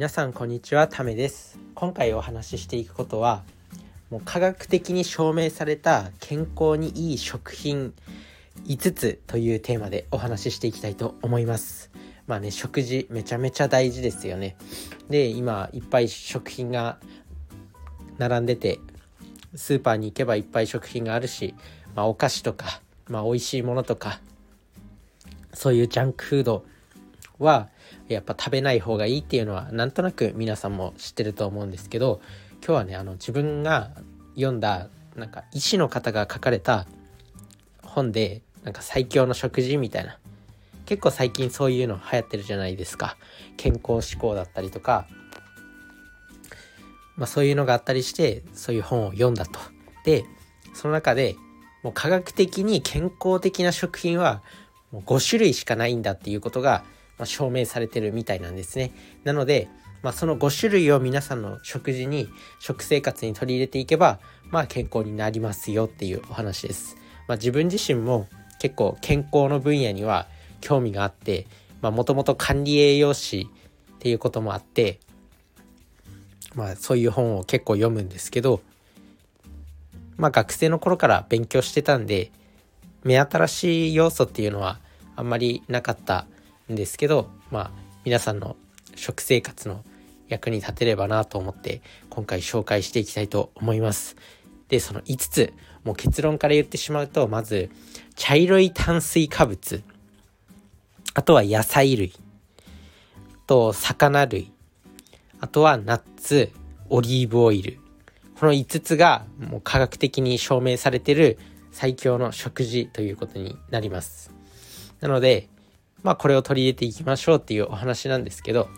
皆さんこんにちはためです。今回お話ししていくことはもう科学的に証明された健康にいい食品5つというテーマでお話ししていきたいと思います。まあね食事めちゃめちゃ大事ですよね。で今いっぱい食品が並んでてスーパーに行けばいっぱい食品があるし、まあ、お菓子とか、まあ、美味しいものとかそういうジャンクフードはやっぱ食べない方がいいっていうのはなんとなく皆さんも知ってると思うんですけど今日はねあの自分が読んだなんか医師の方が書かれた本でなんか最強の食事みたいな。結構最近そういうの流行ってるじゃないですか。健康志向だったりとか。まあそういうのがあったりしてそういう本を読んだと。でその中でもう科学的に健康的な食品はもう5種類しかないんだっていうことがま証明されてるみたいなんですね。なので、まあ、その5種類を皆さんの食事に食生活に取り入れていけば、まあ、健康になりますよっていうお話です。まあ、自分自身も結構健康の分野には興味があってもともと管理栄養士っていうこともあってまあそういう本を結構読むんですけどまあ学生の頃から勉強してたんで目新しい要素っていうのはあんまりなかったんですけどまあ皆さんの食生活の役に立てればなと思って今回紹介していきたいと思います。でその5つもう結論から言ってしまうとまず茶色い炭水化物あとは野菜類あと魚類あとはナッツオリーブオイルこの5つがもう科学的に証明されてる最強の食事ということになります。なので、まあこれを取り入れていきましょうっていうお話なんですけど、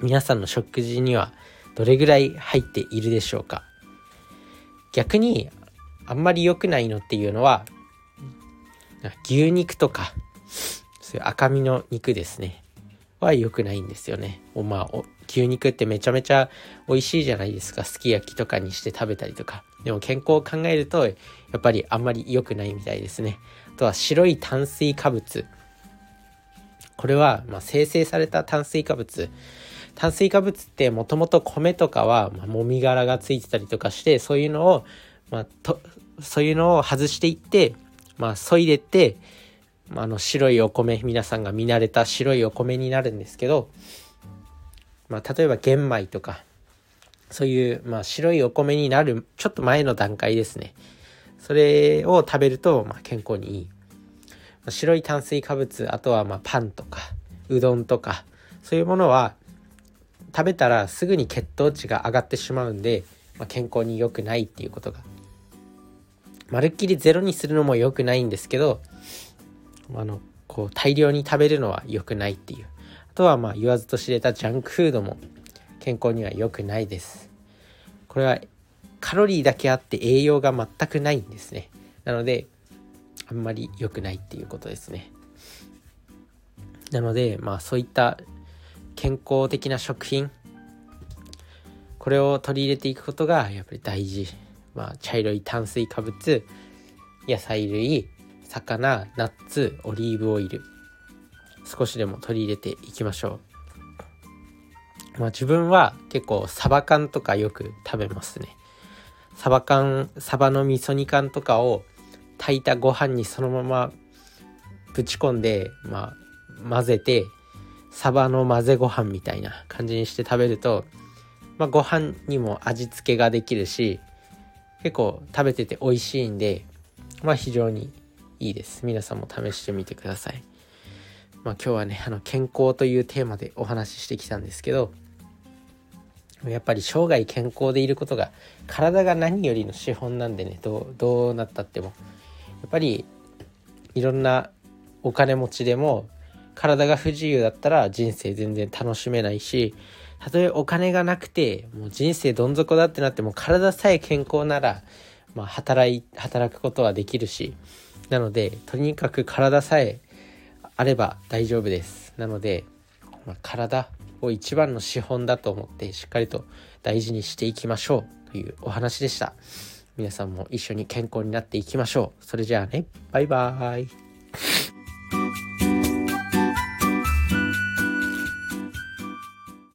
皆さんの食事にはどれぐらい入っているでしょうか？逆にあんまり良くないのっていうのは牛肉とかそういう赤身の肉ですね。は良くないんですよね。まあ牛肉ってめちゃめちゃ美味しいじゃないですか。すき焼きとかにして食べたりとか。でも健康を考えるとやっぱりあんまり良くないみたいですね。あとは白い炭水化物。これはま生成された炭水化物炭水化物ってもともと米とかはまもみ殻がついてたりとかしてそういうのを、まあ、とそういうのを外していってまあ削いでってまああの白いお米皆さんが見慣れた白いお米になるんですけどまあ、例えば玄米とか、そういう、まあ、白いお米になるちょっと前の段階ですね。それを食べると、まあ、健康にいい。白い炭水化物、あとはまパンとか、うどんとか、そういうものは食べたらすぐに血糖値が上がってしまうんで、まあ、健康に良くないっていうことが。まるっきりゼロにするのも良くないんですけど、あの、こう大量に食べるのは良くないっていう。あとはまあ言わずと知れたジャンクフードも健康には良くないです。これはカロリーだけあって栄養が全くないんですね。なのであんまり良くないっていうことですね。なのでまあそういった健康的な食品これを取り入れていくことがやっぱり大事。まあ茶色い炭水化物野菜類魚ナッツオリーブオイル少しでも取り入れていきましょう。まあ自分は結構サバ缶とかよく食べますね。サバ缶、サバの味噌煮缶とかを炊いたご飯にそのままぶち込んで、まあ混ぜて、サバの混ぜご飯みたいな感じにして食べると、まあご飯にも味付けができるし、結構食べてて美味しいんで、まあ非常にいいです。皆さんも試してみてください。まあ、今日はねあの健康というテーマでお話ししてきたんですけどやっぱり生涯健康でいることが体が何よりの資本なんでねどうどうなったってもっぱりいろんなお金持ちでも体が不自由だったら人生全然楽しめないしたとえお金がなくてもう人生どん底だってなっても体さえ健康なら、まあ、働い働くことはできるしなのでとにかく体さえあれば大丈夫です。なので、まあ、体を一番の資本だと思ってしっかりと大事にしていきましょうというお話でした。皆さんも一緒に健康になっていきましょう。それじゃあね。バイバーイ。